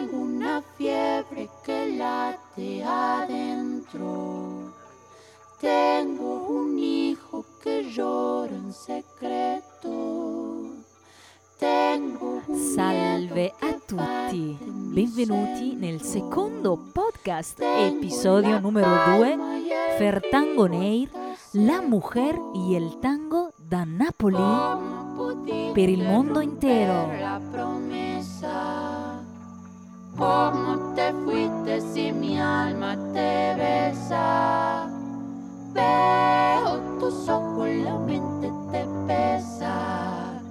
Tengo una fiebre que late adentro. Tengo un hijo que llora en secreto. Tengo un Salve a tutti, benvenuti nel secondo podcast, episodio numero 2, Fertango Neir, la mujer y el tango da Napoli per il mondo intero. ¿Cómo te fuiste si mi alma te besa? Veo tus ojos, la mente te pesa.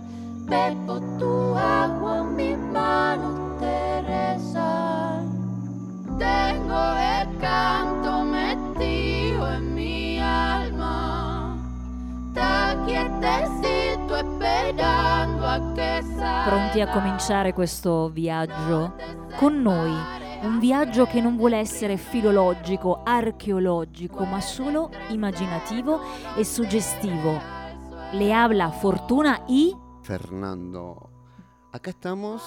Bebo tu agua, mi mano te reza. Tengo el canto metido en mi alma. Está quietecito esperando a che salga. Pronti a cominciare questo viaggio con noi? Un viaggio che non vuole essere filologico, archeologico, ma solo immaginativo e suggestivo. Le habla Fortuna y Fernando. Acá estamos.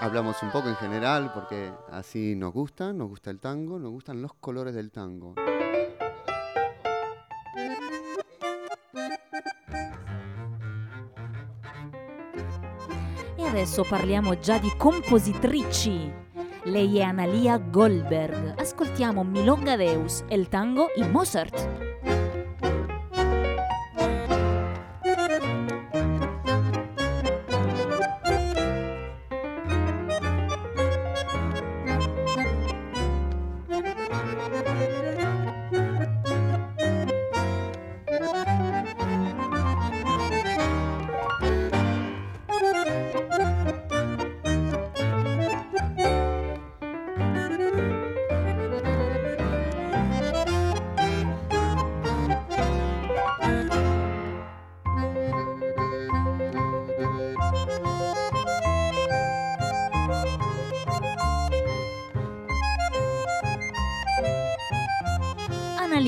Hablamos un poco en general porque así nos gusta, nos gusta el tango, nos gustan los colores del tango. Adesso parliamo già di compositrici. Lei è Analia Goldberg. Ascoltiamo Milonga Deus e il tango in Mozart.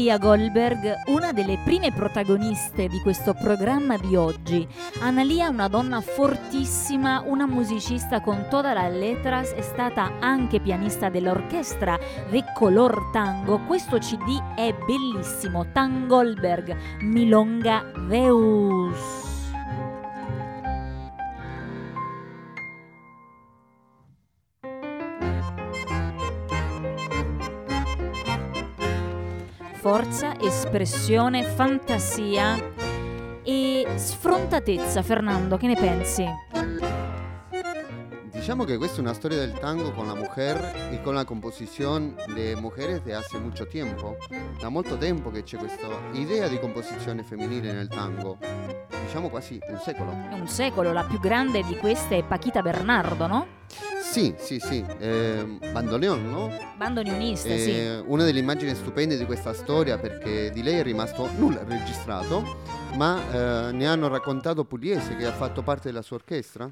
Analia Goldberg, una delle prime protagoniste di questo programma di oggi. Analia è una donna fortissima, una musicista con toda la letras, è stata anche pianista dell'orchestra The Color Tango. Questo CD è bellissimo, Tan Goldberg, Milonga Deus. Forza, espressione, fantasia e sfrontatezza. Fernando, che ne pensi? Diciamo que questa è una storia del tango con la mujer y con la composición de mujeres de hace mucho tiempo. Da molto tempo che c'è questa idea di composizione femminile nel tango. Diciamo quasi un secolo. Un secolo, la più grande di queste è Paquita Bernardo, no? Sì, sì, sì. Eh, bandoneon, no? Bandoneonista, sì. Eh, Una delle immagini stupende di questa storia perché di lei è rimasto nulla registrato, ma eh, ne hanno raccontato Pugliese che ha fatto parte della sua orchestra.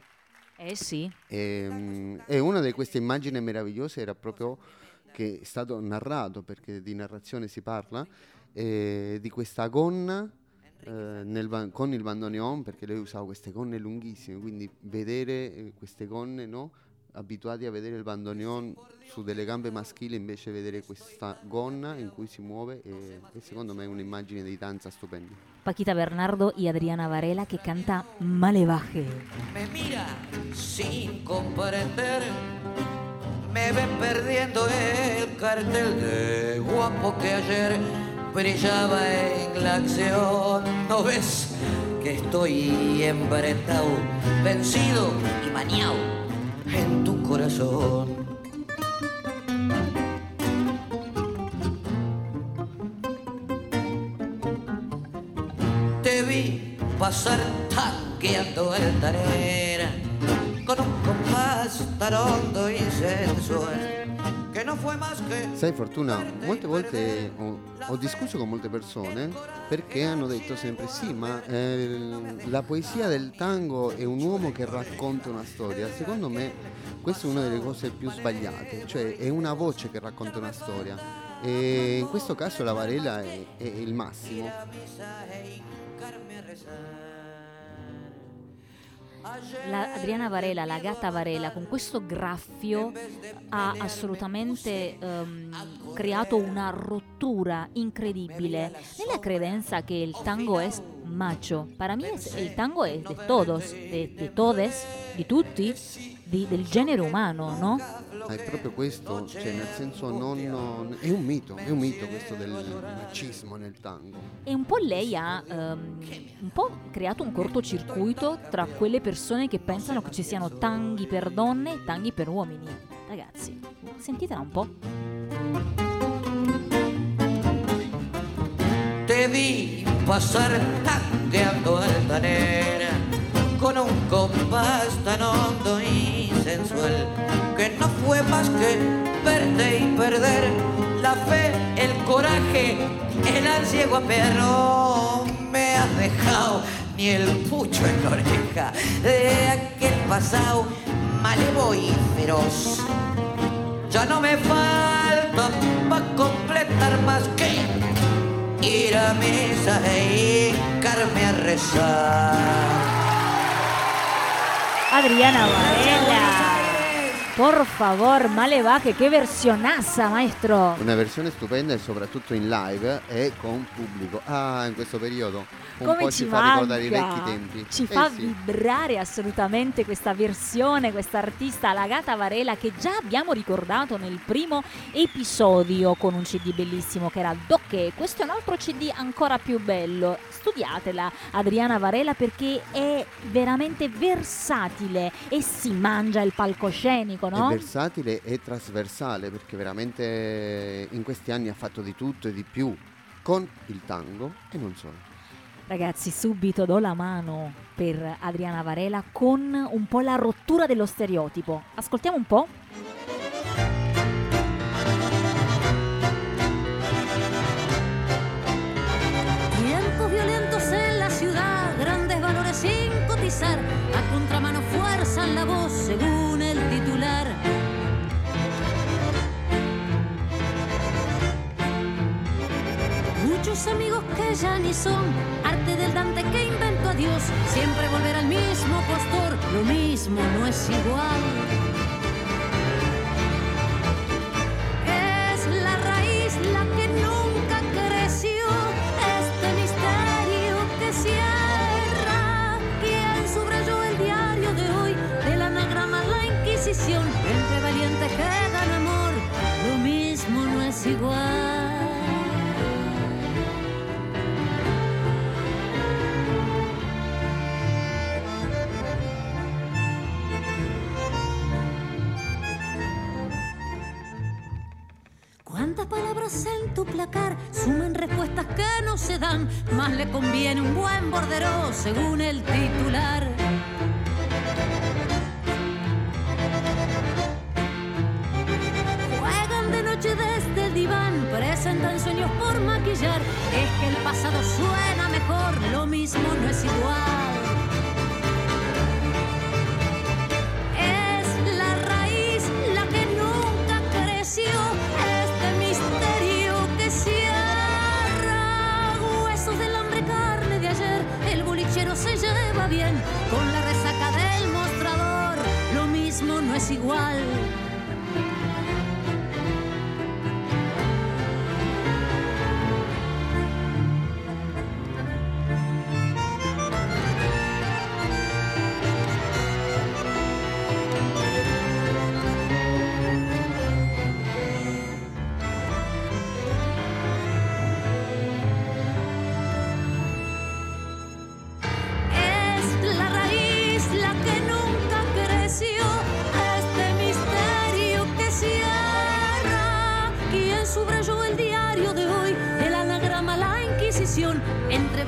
Eh sì. E, mm, e una di queste immagini meravigliose era proprio che è stato narrato, perché di narrazione si parla, eh, di questa gonna eh, ba- con il bandoneon, perché lei usava queste gonne lunghissime, quindi vedere eh, queste gonne, no? Abituati a vedere il bandoneon su delle gambe maschili, invece vedere questa gonna in cui si muove, e, e secondo me è un'immagine di danza stupenda. Paquita Bernardo y Adriana Varela que canta Malevaje. Me mira sin comprender, me ve perdiendo el cartel de guapo que ayer brillaba en la acción. ¿No ves que estoy embretado, vencido y maniado en tu corazón? Te vi pasar tanqueando el tarera con un compás tarondo y sensual Sai Fortuna, molte volte ho, ho discusso con molte persone perché hanno detto sempre sì, ma eh, la poesia del tango è un uomo che racconta una storia. Secondo me questa è una delle cose più sbagliate, cioè è una voce che racconta una storia. E in questo caso la Varela è, è il massimo. La Adriana Varela, la gatta Varela, con questo graffio ha assolutamente ehm, creato una rottura incredibile nella credenza che il tango è macho. Per me il tango è di todos, di todes, di tutti, di, del genere umano, no? Ma è proprio questo, cioè nel senso non, non, è un mito, è un mito questo del macismo nel tango. E un po' lei ha um, un po' creato un cortocircuito tra quelle persone che pensano che ci siano tanghi per donne e tanghi per uomini. Ragazzi, sentitela un po'. Te vi passare tangueando altanera con un compás tan hondo y sensual que no fue más que verte y perder la fe, el coraje, el ansia perro. Me has dejado ni el pucho en la oreja de aquel pasado malevo y feroz. Ya no me falta para completar más que ir a misa e hincarme a rezar. Adriana Varela. Por favor, male baje, che versionazza, maestro! Una versione stupenda e soprattutto in live e con pubblico. Ah, in questo periodo un Come po' ci ci fa ricordare i vecchi tempi. Ci Eh fa sì. vibrare assolutamente questa versione, questa artista Lagata Varela che già abbiamo ricordato nel primo episodio con un CD bellissimo che era Docche. Questo è un altro CD ancora più bello. Studiatela Adriana Varela perché è veramente versatile e si mangia il palcoscenico, no? È versatile e trasversale perché veramente in questi anni ha fatto di tutto e di più con il tango e non solo. Ragazzi, subito do la mano per Adriana Varela con un po' la rottura dello stereotipo. Ascoltiamo un po'. Tiempos violentos en la ciudad, grandes valores sin cotizar, a contramano fuerzan la voz según Amigos que ya ni son, arte del Dante que inventó a Dios, siempre volver al mismo postor, lo mismo no es igual. Tu placar suman respuestas que no se dan? Más le conviene un buen bordero según el titular. Igual.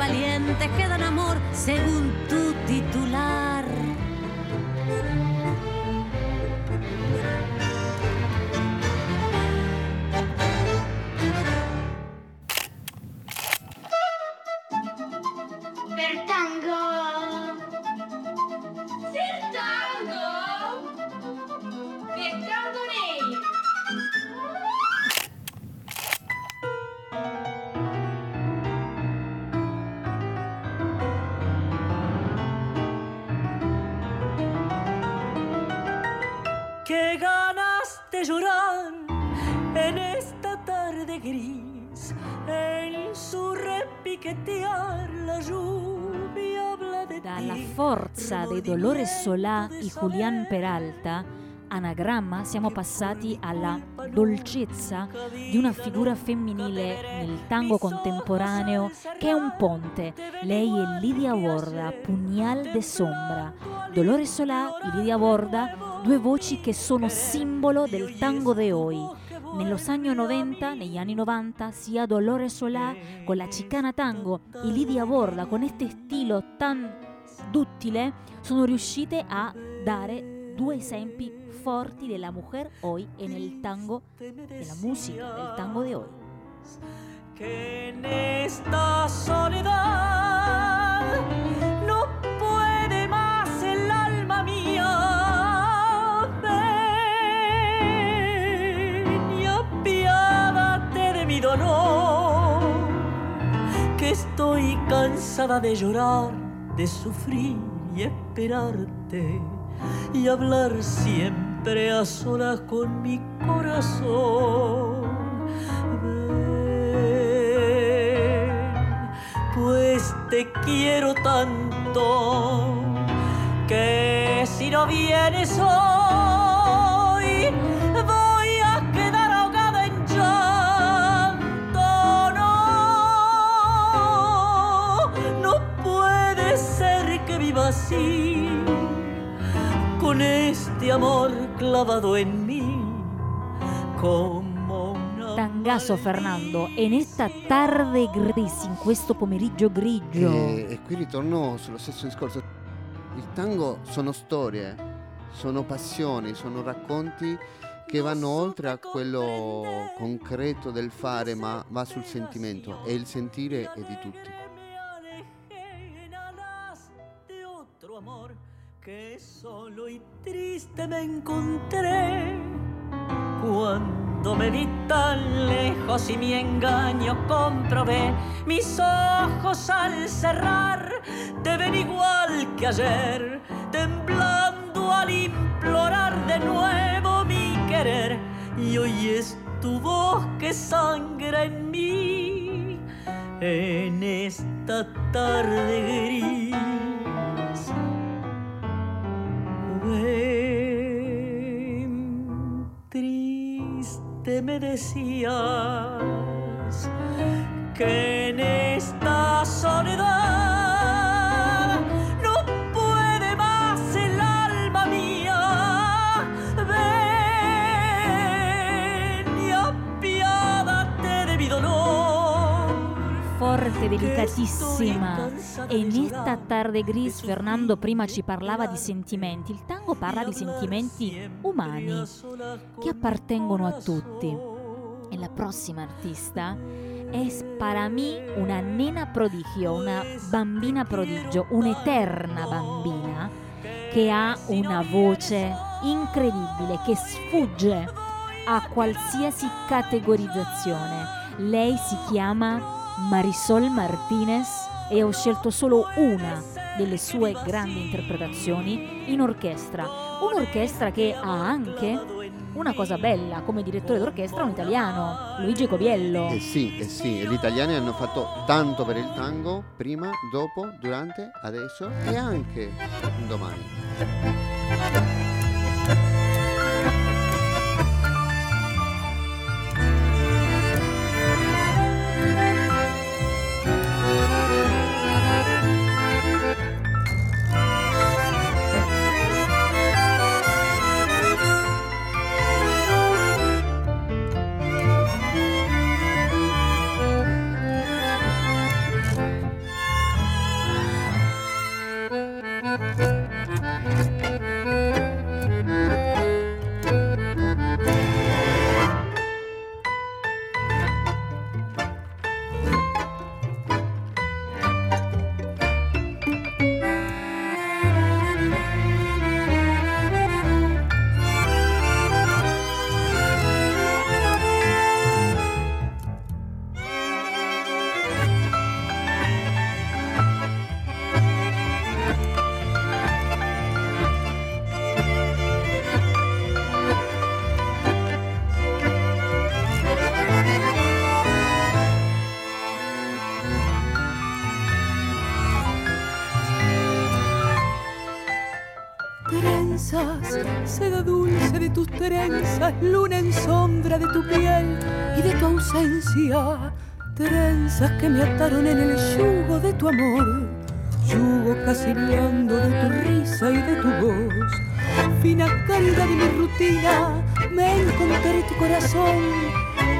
Valientes que dan amor, según tu titular. Forza dei Dolores Solà e Julián Peralta, anagramma, siamo passati alla dolcezza di una figura femminile nel tango contemporaneo che è un ponte. Lei è Lidia Borda, Pugnal de Sombra. Dolores Solà e Lidia Borda, due voci che sono simbolo del tango de hoy. Nello anni 90, negli anni 90, sia Dolores Solà con la chicana tango e Lidia Borda con este stilo tan duttile sono riuscite a dare due esempi forti della mujer hoy en el tango, della musica, del tango de hoy. que en esta soledad no puede más el alma mía. Ven y apiádate de mi dolor, que estoy cansada de llorar, de sufrir y esperarte y hablar siempre a solas con mi corazón. Ven, pues te quiero tanto que si no vienes hoy así con este amor clavado en mí como una Tangazo Fernando, en esta tarde gris, in questo pomeriggio grigio. E, e qui ritorno sullo stesso discorso. Il tango sono storie, sono passioni, sono racconti che vanno oltre a quello concreto del fare, ma va sul sentimento e il sentire è di tutti. Que solo y triste me encontré cuando me vi tan lejos y mi engaño comprobé mis ojos al cerrar te ven igual que ayer temblando al implorar de nuevo mi querer y hoy es tu voz que sangra en mí en esta tarde gris. Triste me decías que en esta soledad Forte, delicatissima. E in esta tarde gris Fernando prima ci parlava di sentimenti. Il tango parla di sentimenti umani che appartengono a tutti. E la prossima artista es para mí una nena prodigio, una bambina prodigio, un'eterna bambina che ha una voce incredibile, che sfugge a qualsiasi categorizzazione. Lei si chiama Marisol Martinez e ho scelto solo una delle sue grandi interpretazioni in orchestra. Un'orchestra che ha anche una cosa bella, come direttore d'orchestra un italiano, Luigi Cobiello. Eh sì, eh sì, gli italiani hanno fatto tanto per il tango, prima, dopo, durante, adesso e anche domani. De tu piel y de tu ausencia, trenzas que me ataron en el yugo de tu amor, yugo casi blando de tu risa y de tu voz, fina cálida de mi rutina, me encontré tu corazón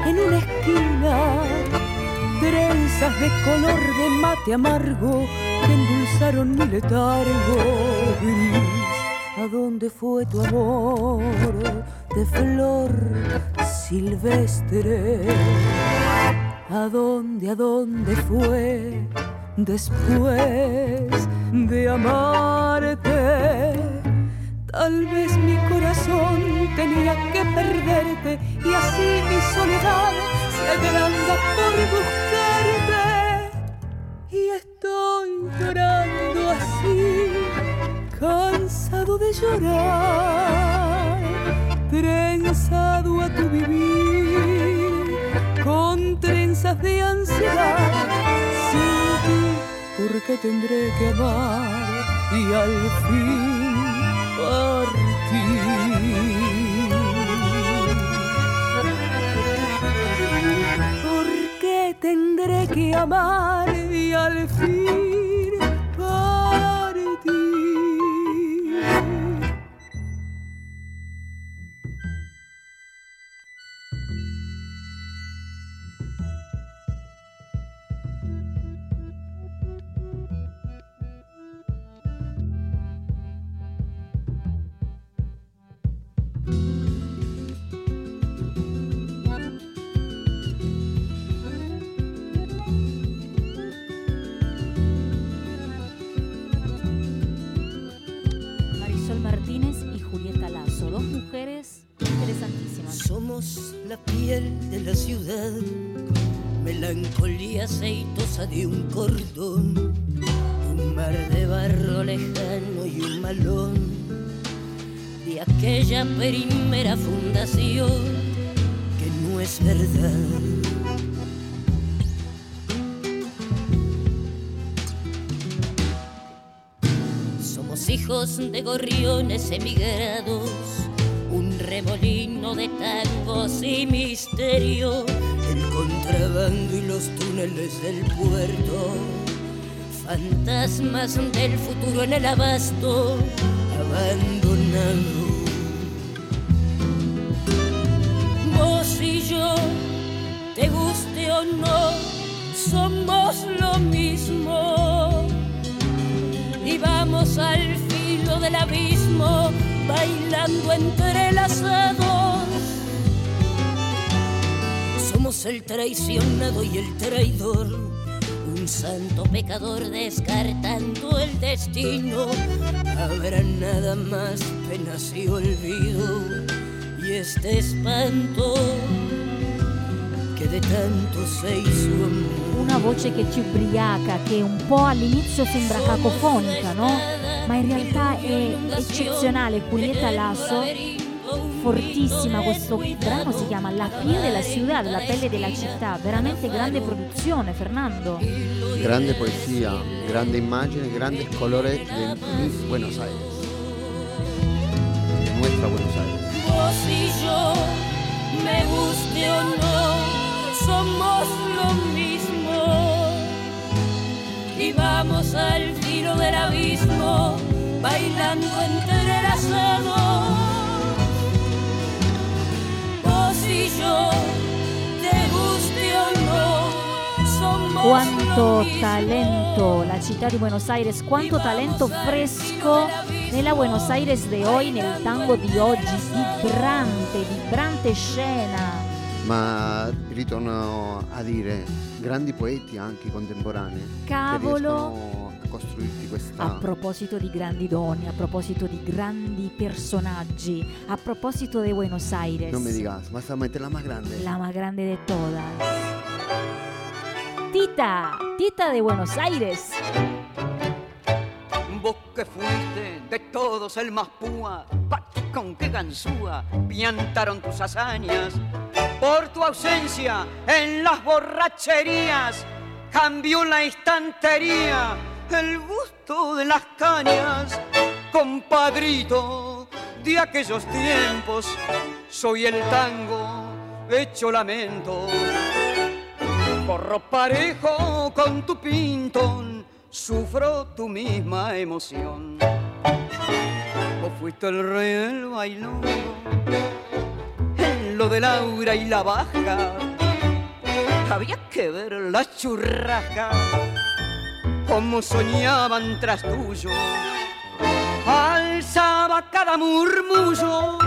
en una esquina, trenzas de color de mate amargo que endulzaron mi letargo. ¿A dónde fue tu amor de flor silvestre? ¿A dónde, a dónde fue después de amarte? Tal vez mi corazón tenía que perderte y así mi soledad se agranda por buscarte. Y estoy llorando así, cansado de llorar, a tu vivir, con trenzas de ansiedad. Sin ti, ¿por qué tendré que amar y al fin partir? ¿Por qué tendré que amar y al fin gorriones emigrados, un remolino de tangos y misterio, el contrabando y los túneles del puerto, fantasmas del futuro en el abasto, abandonado. Vos y yo, te guste o no, somos lo mismo y vamos al del abismo bailando entrelazados. Somos el traicionado y el traidor, un santo pecador descartando el destino. Habrá nada más penas y olvido y este espanto che de tanto sei su amore. Una voce che ti ubriaca, che un po' all'inizio sembra cacofonica, no? Ma in realtà è eccezionale. Julieta Lasso, fortissima. Questo brano si chiama La piel de la ciudad, la pelle della città. Veramente grande produzione, Fernando. Grande poesia, grande immagine, grande colore de Miss Buenos Aires. De nuestra Buenos Aires. Vos y yo, me guste o no, somos lo mismo. Y vamos al filo del abismo, bailando entrelazados. Vos y yo, te guste o no, somos mismo. talento, la città di Buenos Aires, quanto talento fresco nella Buenos Aires di oggi, nel tango di oggi, vibrante, vibrante scena. Ma ritorno a dire, grandi poeti anche contemporanei. Cavolo. A costruirti questa... A proposito di grandi donne, a proposito di grandi personaggi, a proposito de Buenos Aires, Non mi digas, vas a meter la más grande. la más grande de todas. Tita, Tita de Buenos Aires. Vos que fuiste de todos el más púa, con qué ganzúa piantaron tus hazañas. Por tu ausencia en las borracherías cambió la estantería el gusto de las cañas. Compadrito, de aquellos tiempos. Soy el tango hecho lamento. Corro parejo con tu pintón, sufro tu misma emoción. Fuiste el rey del bailongo, en lo de Laura y la baja. Había que ver la churraca, como soñaban tras tuyo. Alzaba cada murmullo,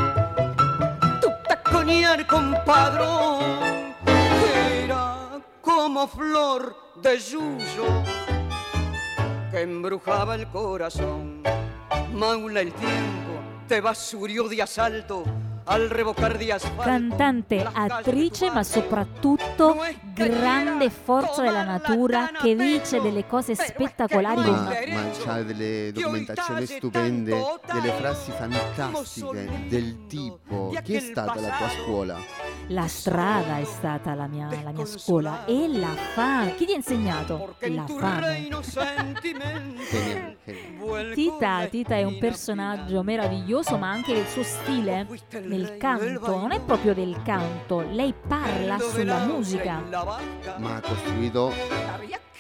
tu taconear compadrón, era como flor de yuyo que embrujaba el corazón. Maula el tiempo te basurió di asalto Al Revocar Dias, Cantante, attrice, ma soprattutto grande forza della natura che dice delle cose spettacolari. Ma, ma c'ha delle documentazioni stupende, delle frasi fantastiche del tipo: Chi è stata la tua scuola? La strada è stata la mia, la mia scuola e la fame. Chi ti ha insegnato? La fame. Tita, Tita è un personaggio meraviglioso, ma anche il suo stile nel del canto. Non è proprio del canto, lei parla sulla musica. Ma ha costruito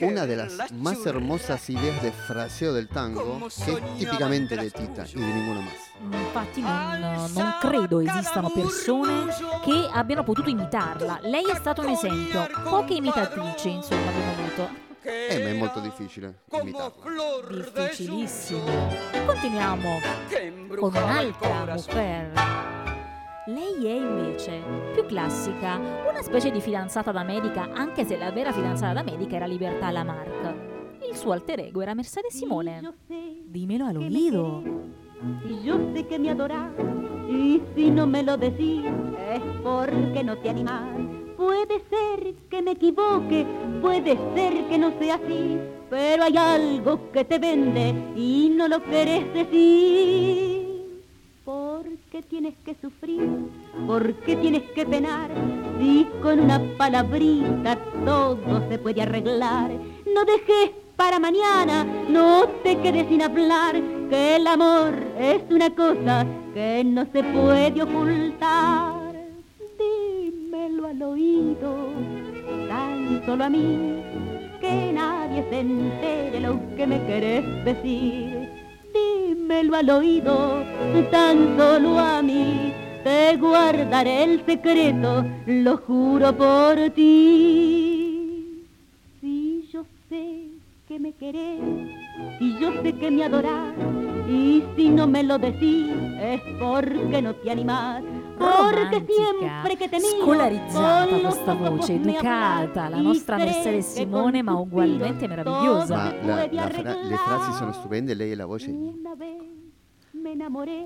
una de ver las la más hermosas ideas de fraseo del tango Como que es soñaba típicamente de tras Tita y tuyo. de ninguna más. Infatti non, non credo esistano persone che abbiano potuto imitarla. Lei è stato un esempio. Poche imitatrici, insomma, abbiamo avuto. Eh, ma è molto difficile imitarla. Difficilissimo. Continuiamo con un'altra mujer. Lei è invece più classica, una specie di fidanzata d'America, anche se la vera fidanzata d'America era Libertà Lamarck. Il suo alter ego era Mercedes Simone. Dímelo al oído. Y yo sé que me adorás. Y si no me lo decís, es porque no te animás. Puede ser que me equivoque, puede ser que no sea así. Pero hay algo que te vende y no lo querés decir. ¿Por qué tienes que sufrir? ¿Por qué tienes que penar? Si con una palabrita todo se puede arreglar. No dejes para mañana, no te quedes sin hablar, que el amor es una cosa que no se puede ocultar. Dímelo al oído, tan solo a mí, que nadie se entere lo que me querés decir. Dímelo al oído, tan solo a mí, te guardaré el secreto, lo juro por ti. Si yo sé que me querés, y yo sé que me adorás, y si no me lo decís es porque no te animás. Porque Romantica, siempre che te miro scolarizzata questa voce, educata, la nostra Mercedes Simone, ma ugualmente meravigliosa. Ma la- la fra- le frasi sono arreglar. stupende, lei e la voce me enamoré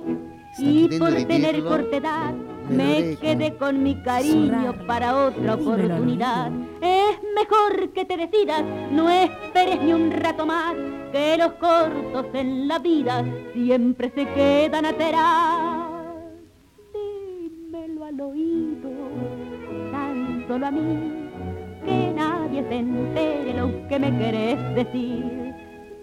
y por tener cortedad me quedé con mi cariño para otra oportunidad. Es mejor que te decidas, no esperes ni un rato más, que los cortos en la vida siempre se quedan atrás. Al oído, tan solo a mí, que nadie se entere lo que me querés decir.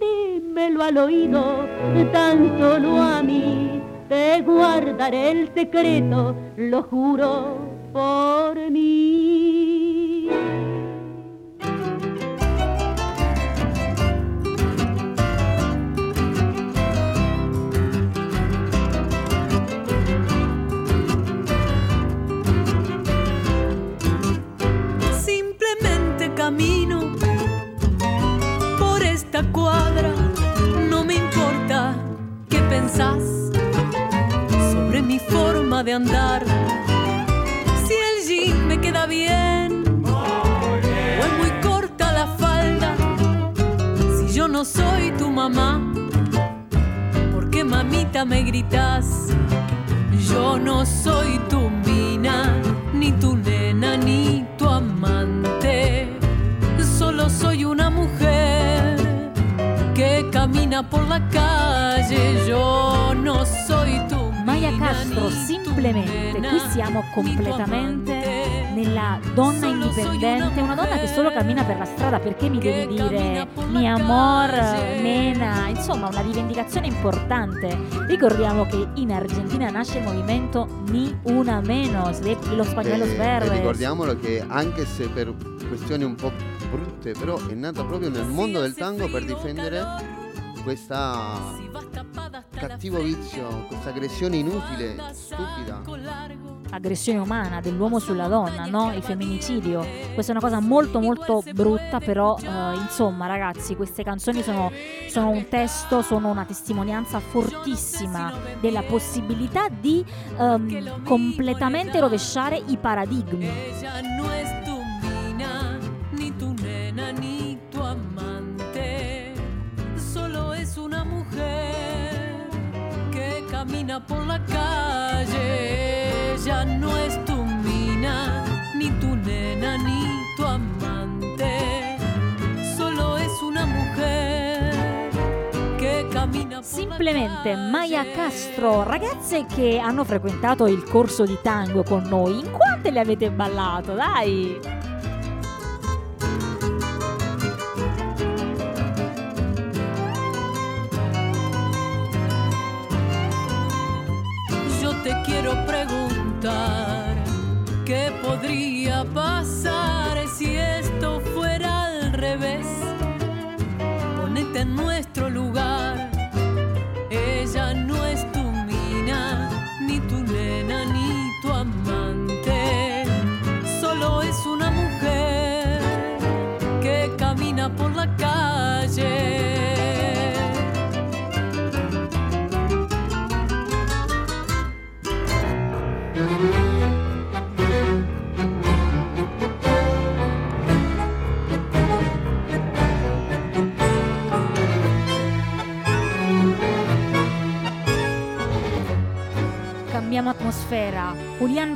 Dímelo al oído, tan solo a mí, te guardaré el secreto, lo juro por mí. Camino por esta cuadra. No me importa qué pensás sobre mi forma de andar. Si el jean me queda bien o es muy corta la falda. Si yo no soy tu mamá, ¿por qué mamita me gritas? Yo no soy tu mina, ni tu nena, ni. Solo soy una mujer que camina por la calle. Yo no soy tu Maya Castro, simplemente, qui siamo completamente nella donna indipendente, una donna che solo cammina per la strada, perché mi devi dire mi amor, nena, insomma una rivendicazione importante. Ricordiamo che in Argentina nasce il movimento Ni Una Menos, de los pañuelos E- e verdes. ricordiamolo che anche se per questioni un po' brutte, però è nata proprio nel mondo del tango per difendere questa cattivo vizio, questa aggressione inutile, stupida. aggressione umana dell'uomo sulla donna, no? il femminicidio. Questa è una cosa molto molto brutta, però eh, insomma ragazzi, queste canzoni sono, sono un testo, sono una testimonianza fortissima della possibilità di ehm, completamente rovesciare i paradigmi. Simplemente. Maya Castro, ragazze che hanno frequentato il corso di tango con noi, in quante le avete ballato? Dai!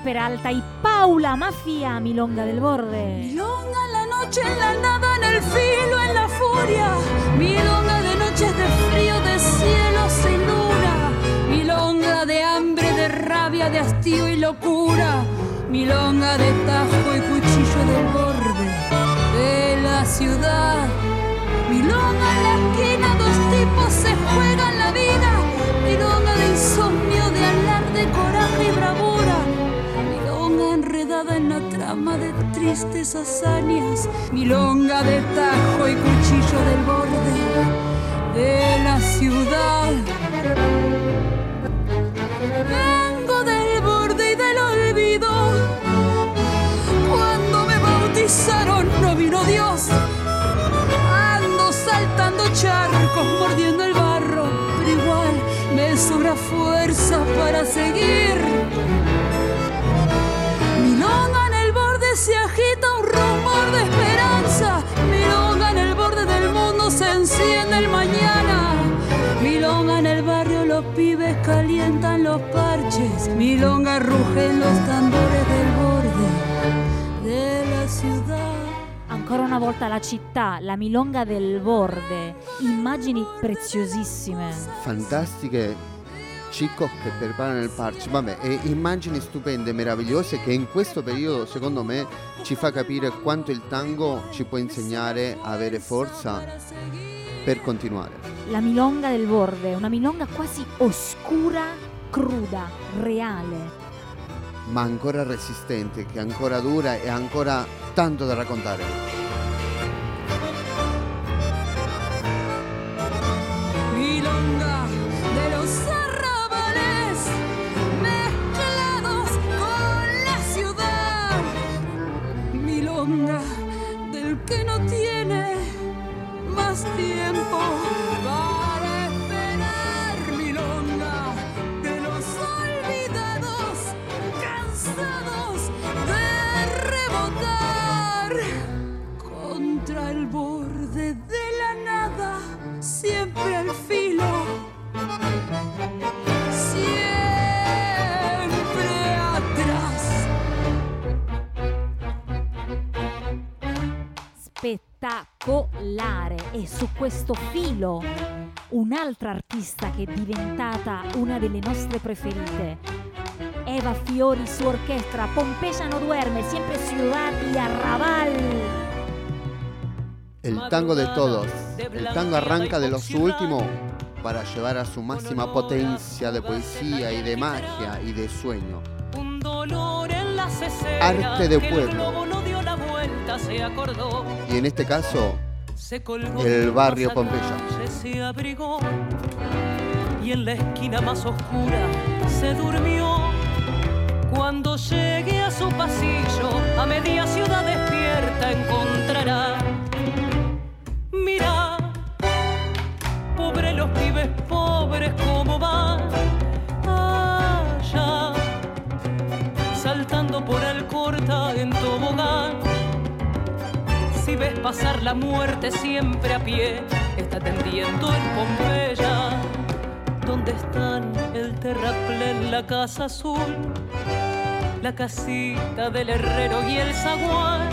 Peralta y Paula Mafia, Milonga del Borde. Milonga en la noche, en la nada, en el filo, en la furia. Milonga de noches de frío, de cielo sin. Milonga de hambre, de rabia, de hastío y locura. Milonga de tajo y cuchillo del borde de la ciudad. Milonga en la esquina, dos tipos tristes hazañas. Milonga de tajo y cuchillo del borde de la ciudad. Vengo del borde y del olvido. Cuando me bautizaron no vino Dios. Ando saltando charcos, mordiendo el barro, pero igual me sobra fuerza para seguir. Los pibes calientan los parches. Milonga rugen los tambores del borde de la ciudad. Ancora una volta la città, la Milonga del Borde. Immagini preziosissime. fantastiche Cicco che preparano il parch, vabbè, e immagini stupende, meravigliose che in questo periodo secondo me ci fa capire quanto il tango ci può insegnare a avere forza per continuare. La Milonga del Borde, una Milonga quasi oscura, cruda, reale. ma ancora resistente, che ancora dura e ancora tanto da raccontare. Milonga de los Milonga del que no tiene más tiempo para esperar. Milonga de los olvidados, cansados e su questo filo un'altra artista che è diventata una delle nostre preferite. Eva Fiori, su orquesta, Pompeya no duerme, siempre ciudad y arrabal. El tango de todos. El tango arranca de lo su último para llevar a su máxima potencia de poesía y de magia y de sueño. Un dolor en escenas Arte de pueblo. La. Y en este caso, El barrio Pompeya. Se abrigó y en la esquina más oscura se durmió. Cuando llegue a su pasillo, a media ciudad despierta encontrará. Mira, pobre los pibes pobres, cómo van ves pasar la muerte siempre a pie, está tendiendo en Pompeya, donde están el terraplén, la casa azul, la casita del herrero y el zaguán.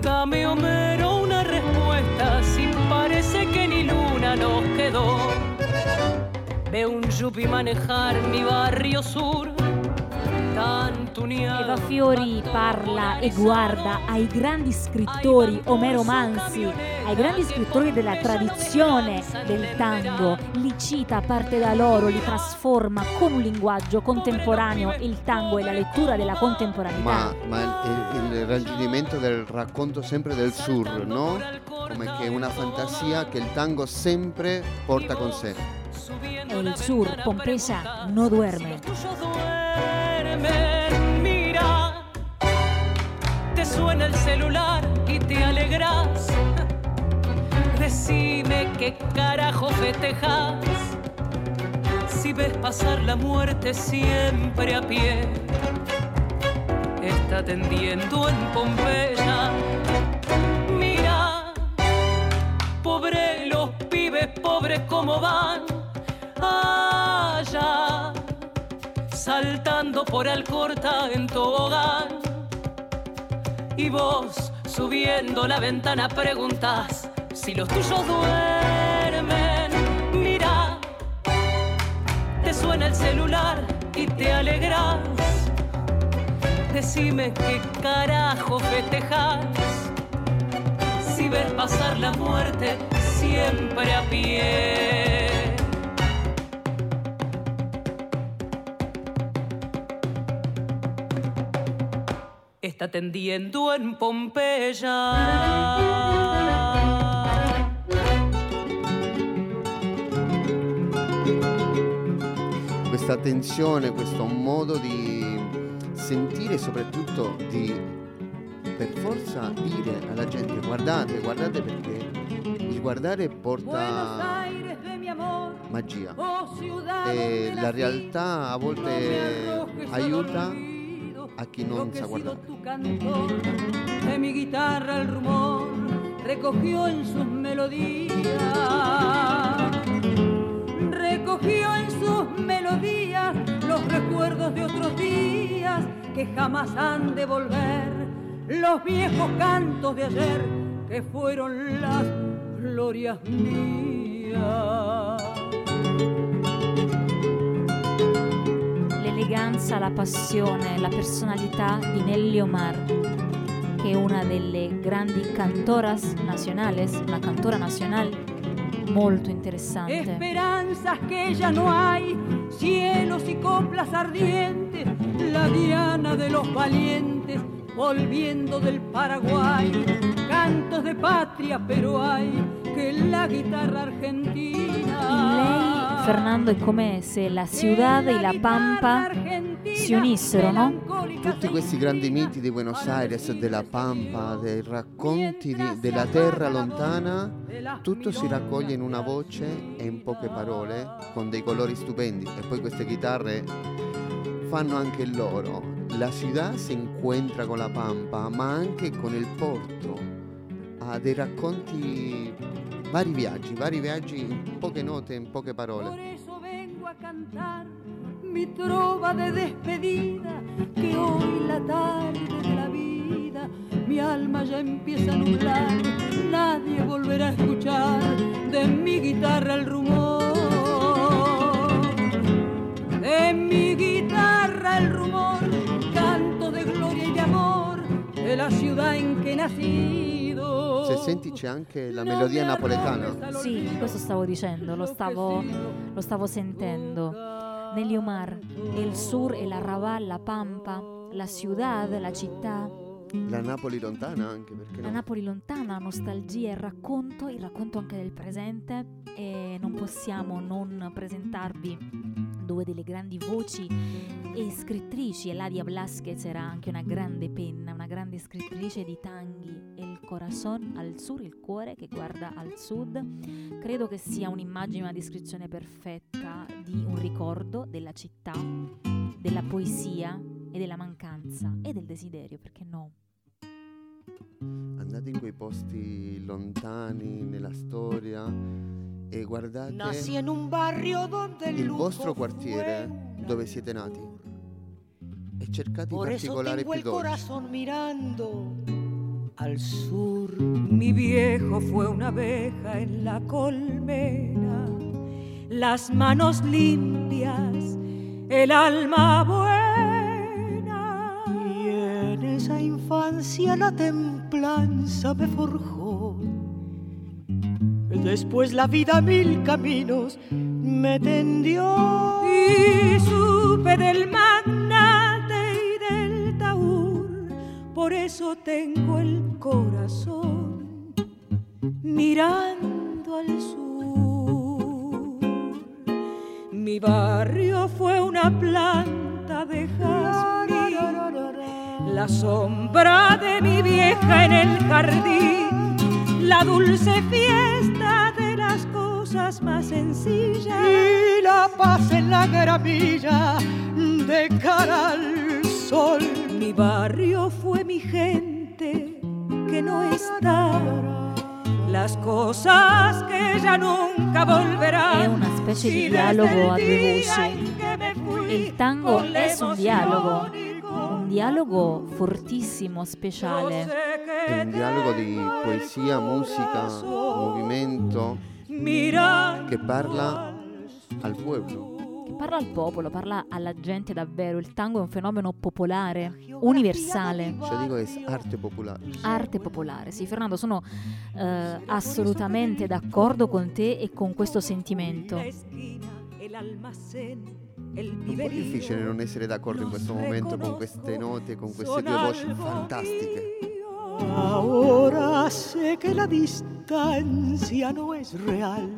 Dame Homero una respuesta, si parece que ni luna nos quedó. Ve un yupi manejar mi barrio sur. Eva Fiori parla e guarda ai grandi scrittori, Omero Mansi, ai grandi scrittori della tradizione del tango, li cita, parte da loro, li trasforma con un linguaggio contemporaneo, il tango è la lettura della contemporaneità. ma, ma il, il raggiungimento del racconto sempre del sur, no? Come che è una fantasia che il tango sempre porta con sé. E il sur, Pompeya, no duerme. Duermen, mira, te suena el celular y te alegras. Decime qué carajo festejas. Si ves pasar la muerte siempre a pie, está tendiendo en Pompeya. Mira, pobre los pibes pobres como van saltando por Alcorta en tobogán. Y vos, subiendo la ventana, preguntas si los tuyos duermen. Mira, te suena el celular y te alegras. Decime qué carajo festejas si ves pasar la muerte siempre a pie. Está tendiendo en Pompeya. Questa tensione, questo modo di sentire e soprattutto di per forza dire alla gente guardate, guardate perché il guardare porta magia e la realtà a volte aiuta a chi non sa guardare. tu cantor, de mi guitarra el rumor recogió en sus melodías, recogió en sus melodías los recuerdos de otros días que jamás han de volver, los viejos cantos de ayer que fueron las glorias mías. L'eleganza, la passione, la personalità di Nelly Omar, che è una delle grandi cantoras nacionales, una cantora nacional molto interessante. Esperanzas que ya no hay, cielos y coplas ardientes, la diana de los valientes volviendo del Paraguay, cantos de patria, pero hay que la guitarra argentina. Fernando, è come se la ciudad e la pampa si unissero, no? Tutti questi grandi miti di Buenos Aires, della Pampa, dei racconti di- della terra lontana, tutto si raccoglie in una voce e in poche parole, con dei colori stupendi. E poi queste chitarre fanno anche loro. La ciudad si incontra con la Pampa, ma anche con il porto. Ha dei racconti, vari viaggi, vari viaggi in poche note, in poche parole. Por eso vengo a cantar mi trova de despedida, que hoy la tarde de la vida, mi alma ya empieza a nublar, nadie volverá a escuchar de mi guitarra el rumor, de mi guitarra el rumor, canto de gloria y de amor de la ciudad en que nací. Se senti c'è anche la melodia napoletana. Sì, questo stavo dicendo, lo stavo, lo stavo sentendo. Negli Omar, el sur, el arrabal, la pampa, la ciudad, la città, La Napoli lontana anche perché la no? Napoli lontana, nostalgia e racconto, il racconto anche del presente e non possiamo non presentarvi due delle grandi voci e scrittrici. Eladia Blasquez era anche una grande penna, una grande scrittrice di tanghi. El corazón al sur, il cuore che guarda al sud. Credo che sia un'immagine, una descrizione perfetta di un ricordo della città, della poesia e della mancanza e del desiderio, perché no? Andate in quei posti lontani nella storia e guardate Nací en un barrio donde el il vostro quartiere dove siete nati e cercate i particolari tengo più el dolci. corazón mirando al sur. Mi viejo fue una abeja en la colmena, las manos limpias, el alma buena. Y en esa infancia la templanza me forjó. Después la vida mil caminos me tendió. Y supe del magnate y del taur, por eso tengo el corazón mirando al sur. Mi barrio fue una planta de jazmín, la sombra de mi vieja en el jardín, la dulce fiesta de las cosas más sencillas. Y la paz en la gramilla de cara al sol. Mi barrio fue mi gente que no está. Las cosas que ya nunca volverán. È una specie Si di desde dialogo a el día en que me fui Il tango è un un dialogo fortissimo, speciale. È un dialogo di poesia, musica, movimento che parla al pueblo. Che parla al popolo, parla alla gente davvero. Il tango è un fenomeno popolare, universale. Cioè dico è arte popolare. Arte popolare, sì Fernando, sono eh, assolutamente d'accordo con te e con questo sentimento. Po' viverío. difficile non essere d'accordo in questo momento con queste note, con queste due voci fantastiche. Ahora sé que la distancia no es real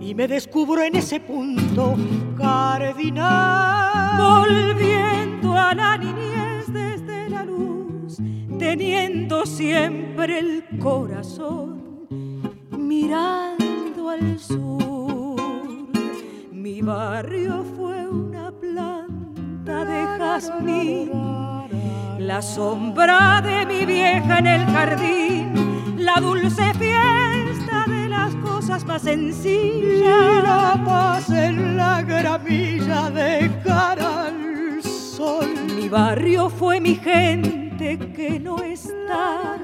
y me descubro en ese punto cardinal. volviendo a la niñez desde la luz, teniendo siempre el corazón mirando al sur. Mi barrio fue una planta de jazmín, la sombra de mi vieja en el jardín, la dulce fiesta de las cosas más Y sencillas. la paz en la gramilla de cara al sol. Mi barrio fue mi gente que no está.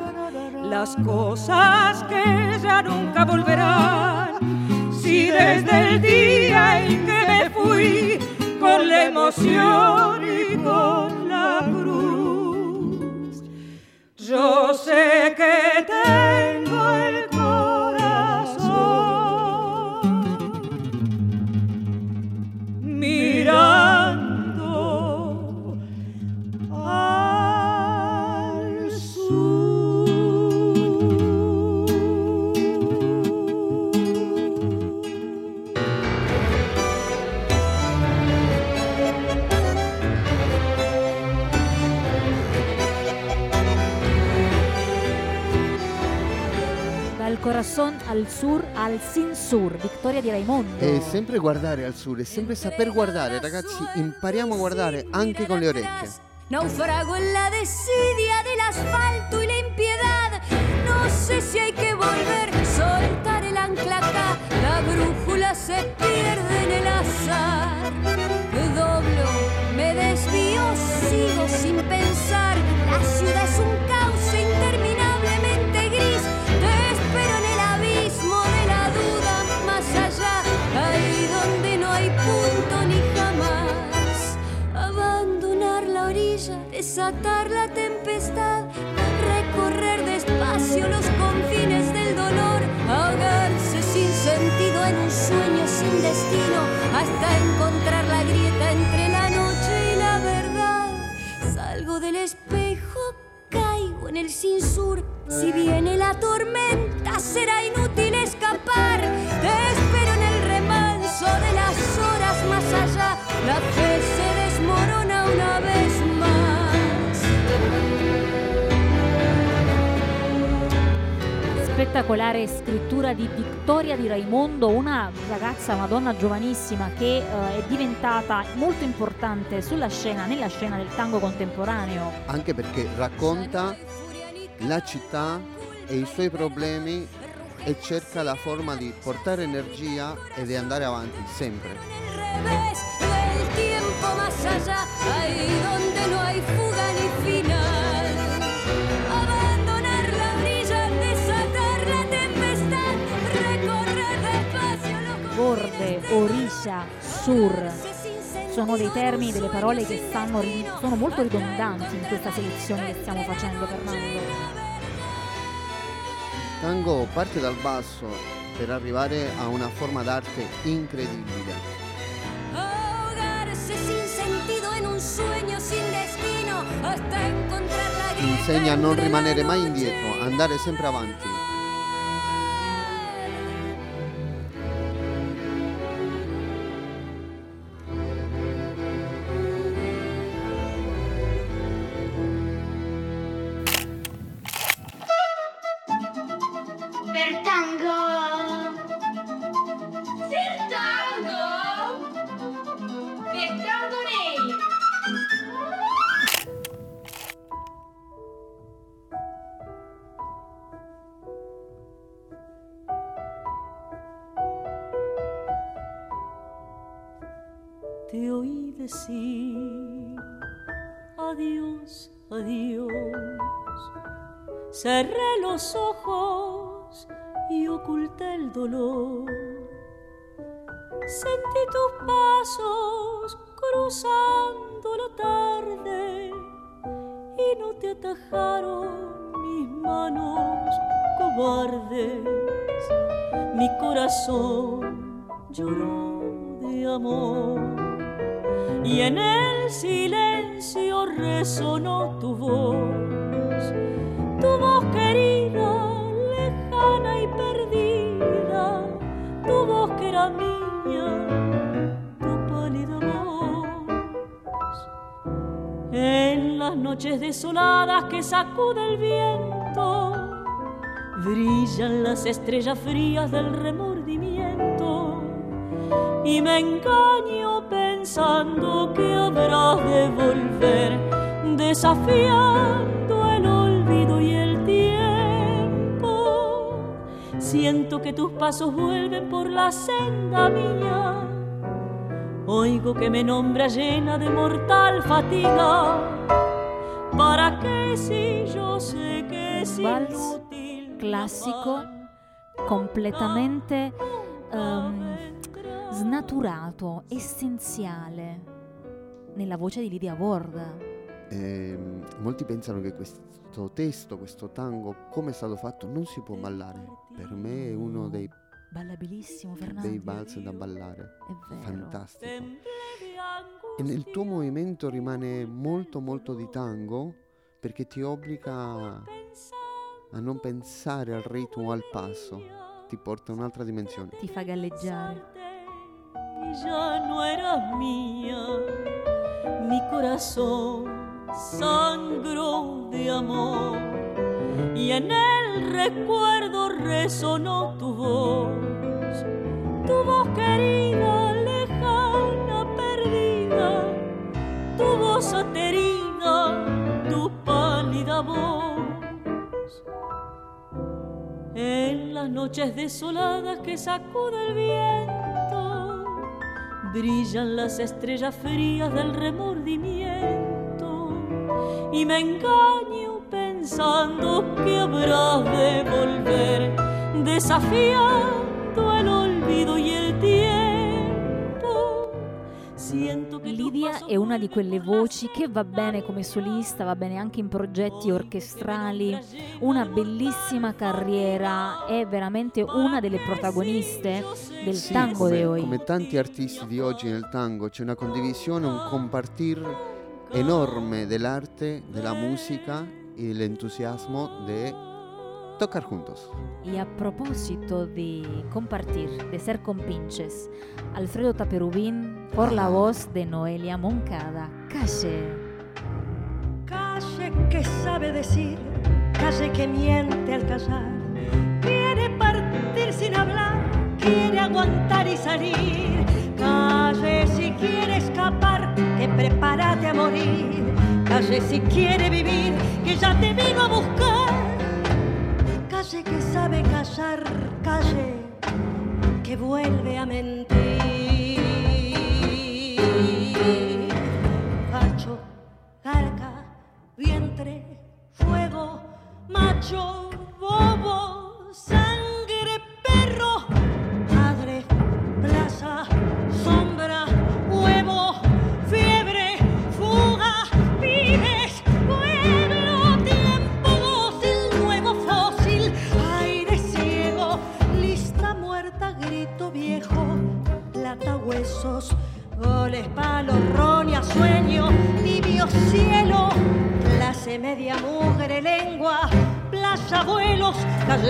Las cosas que ya nunca volverán. Si desde el día en que me fui con la emoción y con al sur al sin sur, Vittoria di Raimondo. E sempre guardare al sud, e sempre saper guardare, ragazzi, impariamo a guardare anche con le orecchie. Naufrago en la desidia del asfalto y la impiedad. No sé si hay hasta encontrar la grieta entre la noche y la verdad. Salgo del espejo, caigo en el sin sur. Si viene la tormenta, será inútil spettacolare scrittura di Vittoria di Raimondo, una ragazza, una donna giovanissima che eh, è diventata molto importante sulla scena, nella scena del tango contemporaneo. Anche perché racconta la città e i suoi problemi e cerca la forma di portare energia e di andare avanti sempre. Oriscia, sur. Sono dei termini, delle parole che stanno, sono molto ridondanti in questa selezione che stiamo facendo, Fernando. Tango parte dal basso per arrivare a una forma d'arte incredibile. Insegna a non rimanere mai indietro, andare sempre avanti. Adiós, adiós. Cerré los ojos y oculté el dolor. Sentí tus pasos cruzando la tarde y no te atajaron mis manos cobardes. Mi corazón lloró de amor y en el silencio resonó tu voz, tu voz querida, lejana y perdida, tu voz que era mía, tu pálida voz. En las noches desoladas que sacude el viento, brillan las estrellas frías del remordimiento y me engaño pensando que habrás de volver desafiando el olvido y el tiempo. Siento que tus pasos vuelven por la senda mía. Oigo que me nombra llena de mortal fatiga. Para qué si yo sé que es Vals inútil llamar? completamente ehm, snaturato, essenziale nella voce di Lidia Ward. Ehm, molti pensano che questo testo, questo tango, come è stato fatto, non si può ballare. Per me è uno dei, Ballabilissimo, Fernando. dei balzi da ballare. È vero. Fantastico. E nel tuo movimento rimane molto molto di tango perché ti obbliga a non pensare al ritmo o al passo, ti porta a un'altra dimensione. Ti fa galleggiare. Ya no eras mía. Mi corazón sangró de amor y en el recuerdo resonó tu voz, tu voz querida, lejana, perdida, tu voz aterida, tu pálida voz. En las noches desoladas que sacude el viento, brillan las estrellas frías del remordimiento. Y me engaño pensando que habrás de volver desafiando Lidia è una di quelle voci che va bene come solista, va bene anche in progetti orchestrali, una bellissima carriera, è veramente una delle protagoniste del Sì, tango come, de hoy. come tanti artisti di oggi nel tango c'è una condivisione, un compartir enorme dell'arte, della musica y el entusiasmo de tocar juntos. Y a propósito de compartir, de ser compinches, Alfredo Taperubín por la voz de Noelia Moncada. Calle. Calle que sabe decir, calle que miente al callar. Quiere partir sin hablar, quiere aguantar y salir. Calle si quiere escapar, que prepárate a morir. Calle si quiere vivir, que ya te vino a buscar. Calle que sabe callar, calle que vuelve a mentir. Facho, garca, vientre, fuego, macho, bobo, sangre,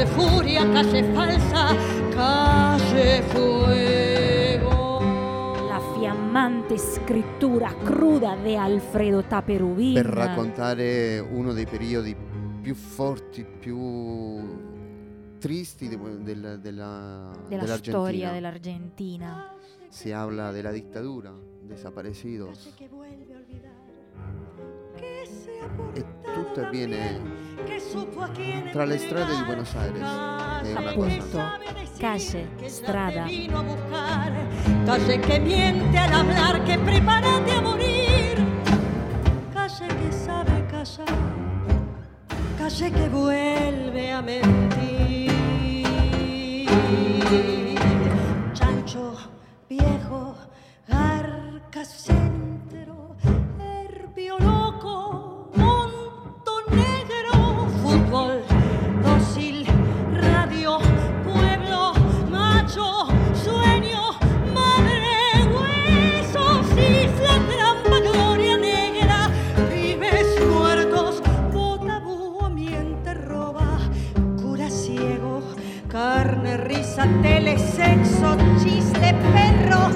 furia, calle falsa, calle fuego. La fiammante scrittura cruda di Alfredo Taperubin. Per raccontare uno dei periodi più forti, più tristi de- del- della, della dell'Argentina. storia dell'Argentina. Se habla de la dictadura, desaparecidos. E portado tutto tan avviene bien, que supo a quién tra le strade di. Buenos Aires. È una Appunto, cosa. calle, strada. te vino a buscar. Calle que miente al hablar, que prepárate a morir. Calle que sabe callar, calle que vuelve a mentir. Chancho, viejo, arca chiste, perro,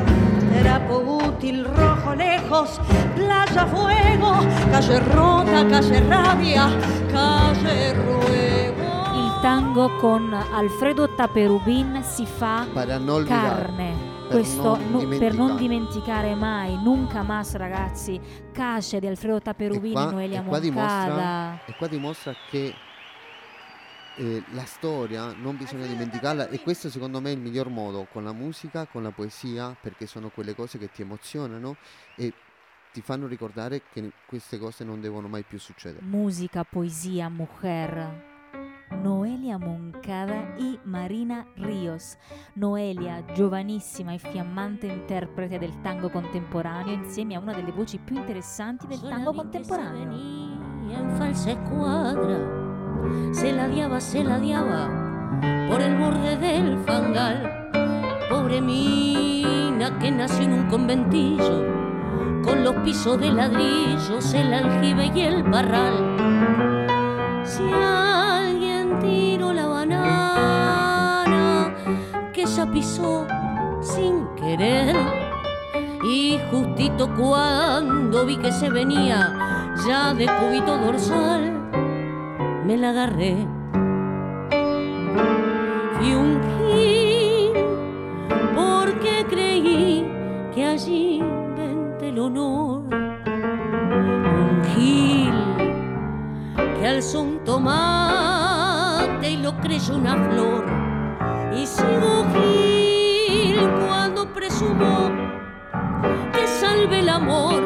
trapo útil, rojo, lejos, playa, fuego, calle rota, calle rabia, calle ruego. Il tango con Alfredo Taperubin si fa Para no carne. per Questo non nu- per non dimenticare. mai, nunca más ragazzi, Cace di Alfredo Taperubin e, Noelia e qua dimostra, Moncada. e qua dimostra che eh, la storia non bisogna dimenticarla e questo secondo me è il miglior modo con la musica, con la poesia, perché sono quelle cose che ti emozionano e ti fanno ricordare che queste cose non devono mai più succedere. Música, poesía, mujer. Noelia Moncada y Marina Ríos. Noelia, giovanissima e fiammante interprete del tango contemporaneo, insieme a una delle voci più interessanti del tango contemporaneo. Se ladeaba, se ladeaba por el borde del fangal. Pobre mina que nació en un conventillo, con los pisos de ladrillos, el aljibe y el parral. Si alguien tiró la banana que ella pisó sin querer, y justito cuando vi que se venía ya de cubito dorsal, me la agarré. Fui un gil porque creí que allí inventé el honor. Un gil que alzó un tomate y lo creyó una flor. Y sigo gil cuando presumo que salve el amor,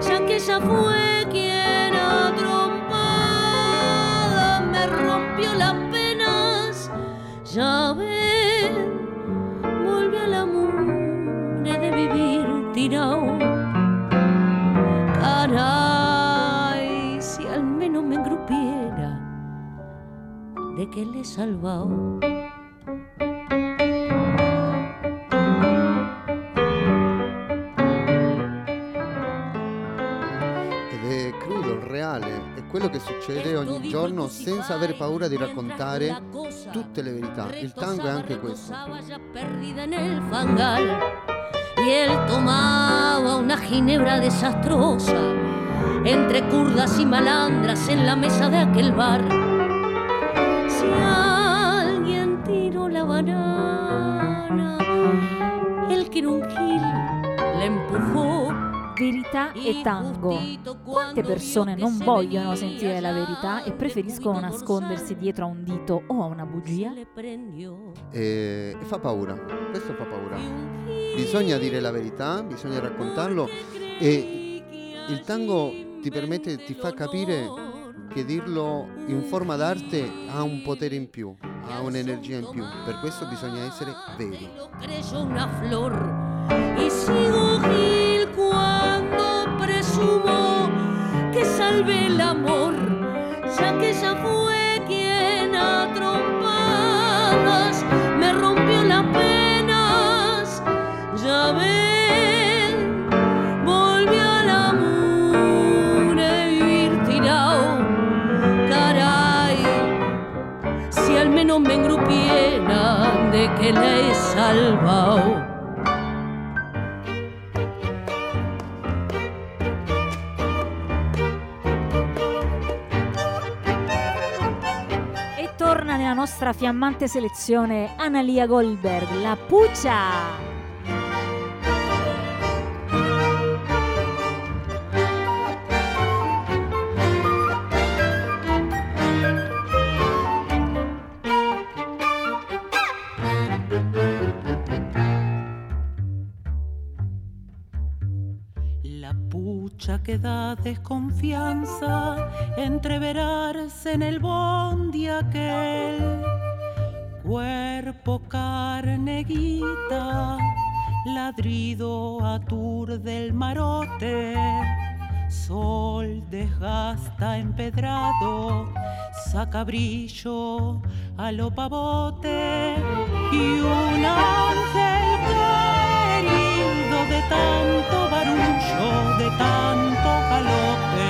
ya que ella fue Ya ven, vuelve a la mune de vivir tirado. Caray, si al menos me engrupiera de que le he salvado. Ed è crudo, reale, è quello che succede ogni giorno senza avere paura di raccontare tutte le verità. Il tango è anche questo. Perdida en el fangal y él tomaba una ginebra desastrosa entre curdas y malandras en la mesa de aquel bar. Si alguien tiró la banana, el que era un gil le empujó. Verità e tango. Quante persone non vogliono sentire la verità e preferiscono nascondersi dietro a un dito o a una bugia? E, e fa paura, questo fa paura. Bisogna dire la verità, bisogna raccontarlo e il tango ti permette, ti fa capire che dirlo in forma d'arte ha un potere in più, ha un'energia in più. Per questo bisogna essere veri. Presumo que salvé el amor ya que ella fue quien a trompadas me rompió las penas ya ven volvió al amor de vivir tirado caray si al menos me engrupieran de que la he salvado. Nella nostra fiammante selezione Analia Goldberg, la Puccia. Desconfianza, entreverarse en el bondi aquel. Cuerpo carneguita, ladrido atur del marote. Sol desgasta empedrado, saca brillo a lo y un ángel de tanto barullo, de tanto galope.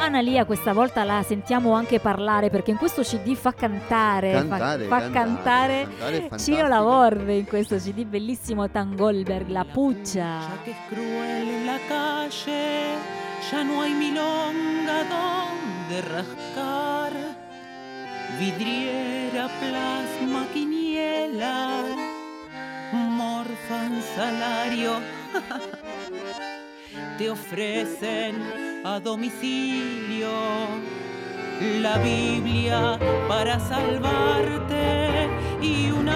Analia questa volta la sentiamo anche parlare perché in questo CD fa cantare, fa- Cantare, fa, cantare, cantare cantare è Cino fantastico. Lavorbe in questo CD bellissimo Tangolberg, la Puccia. Ya que es cruel la calle, ya no hay milonga donde rascar. Vidriera, plasma, quiniela, morfan salario. Te ofrecen a domicilio la Biblia para salvarte y un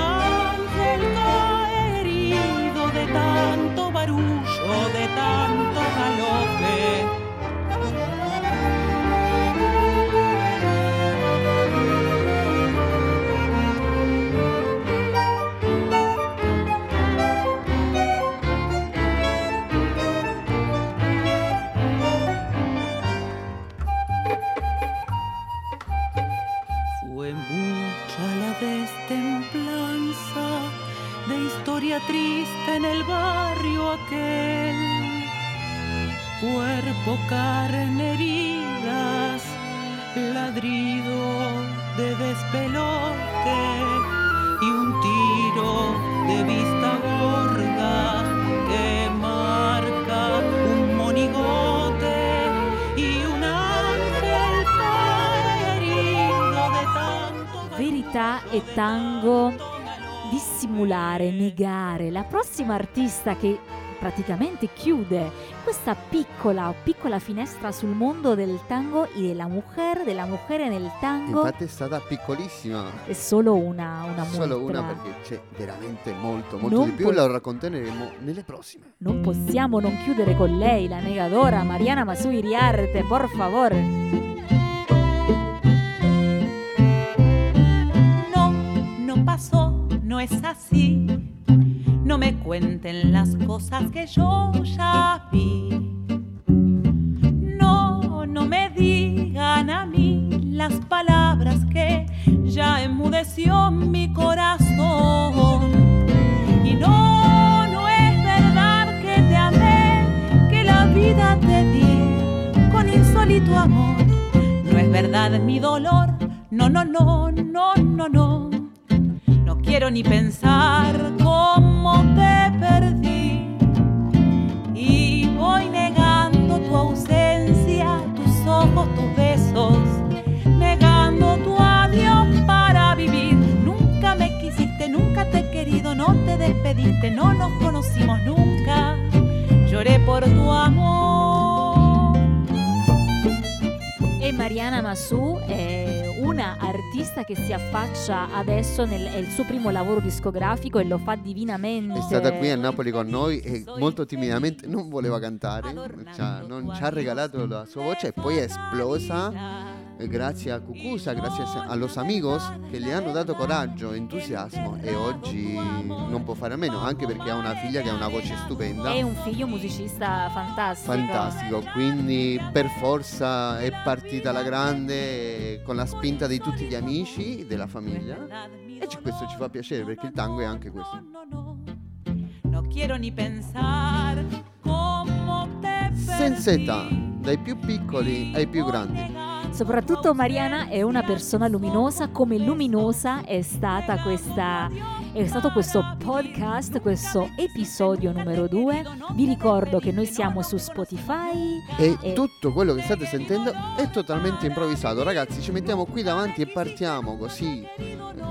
tango, dissimulare, negare. La prossima artista che praticamente chiude questa piccola, piccola finestra sul mondo del tango e della mujer, della mujer nel tango. Infatti è stata piccolissima, è solo una, una solo una muestra. perché c'è veramente molto, molto Non di più e lo racconteremo nelle prossime. Non possiamo non chiudere con lei, la negadora Mariana Masui Riarte, por favor. Así. No me cuenten las cosas que yo ya vi. No, no me digan a mí las palabras que ya enmudeció mi corazón. Y no, no es verdad que te amé, que la vida te di con insólito amor. No es verdad mi dolor, no, no, no, no, no, no. Quiero ni pensar cómo te perdí. Y voy negando tu ausencia, tus ojos, tus besos, negando tu adiós para vivir. Nunca me quisiste, nunca te he querido, no te despediste, no nos conocimos nunca. Lloré por tu amor. Mariana Massù è una artista che si affaccia adesso nel è il suo primo lavoro discografico e lo fa divinamente. È stata qui a Napoli con noi e molto timidamente non voleva cantare, ci ha- non ci ha regalato la sua voce e poi è esplosa grazie a Cucusa, grazie a, los amigos che le hanno dato coraggio, entusiasmo e oggi non può fare a meno, anche perché ha una figlia che ha una voce stupenda. È un figlio musicista fantastico. Fantastico, quindi per forza è partita alla grande con la spinta di tutti gli amici, della famiglia e questo ci fa piacere perché il tango è anche questo. No quiero ni pensar Senza età, dai più piccoli ai più grandi. Soprattutto Mariana è una persona luminosa, come luminosa è stata questa è stato questo podcast, questo episodio numero 2. Vi ricordo che noi siamo su Spotify E e tutto quello che state sentendo è totalmente improvvisato. Ragazzi, ci mettiamo qui davanti e partiamo così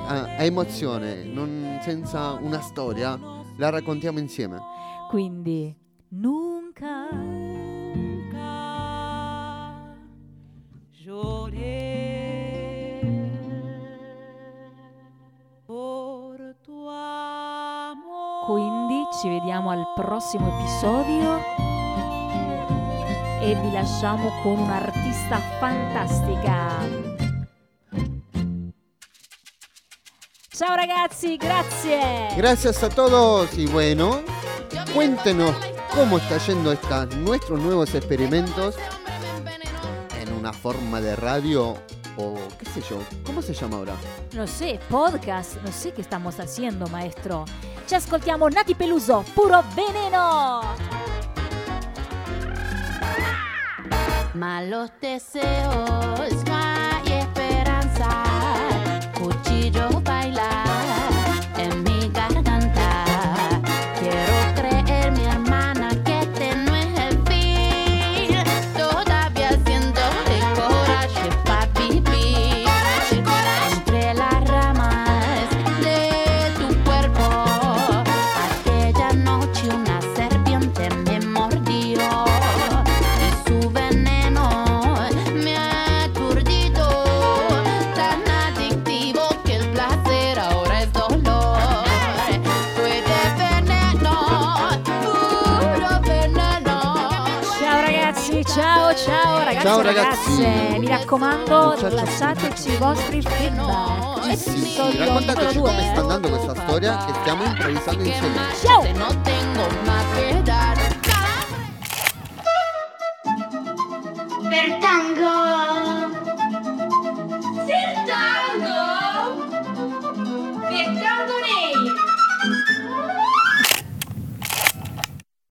a, a emozione, non- senza una storia, la raccontiamo insieme. quindi nunca Amor. Quindi ci vediamo al prossimo episodio e vi lasciamo con un'artista fantastica. Ciao ragazzi, grazie. Gracias a todos y bueno, cuéntenos cómo está yendo esta, nuestros nuevos experimentos forma de radio o qué sé yo, ¿cómo se llama ahora? No sé, podcast, no sé qué estamos haciendo, maestro. Ci ascoltiamo Nati Peluso, puro veneno. Malos deseos, ragazzi ragazze. Mi raccomando, lasciateci i vostri feedback. Sì, sì, sì, raccontateci come sta due. andando questa storia che stiamo improvvisando insieme. Ciao.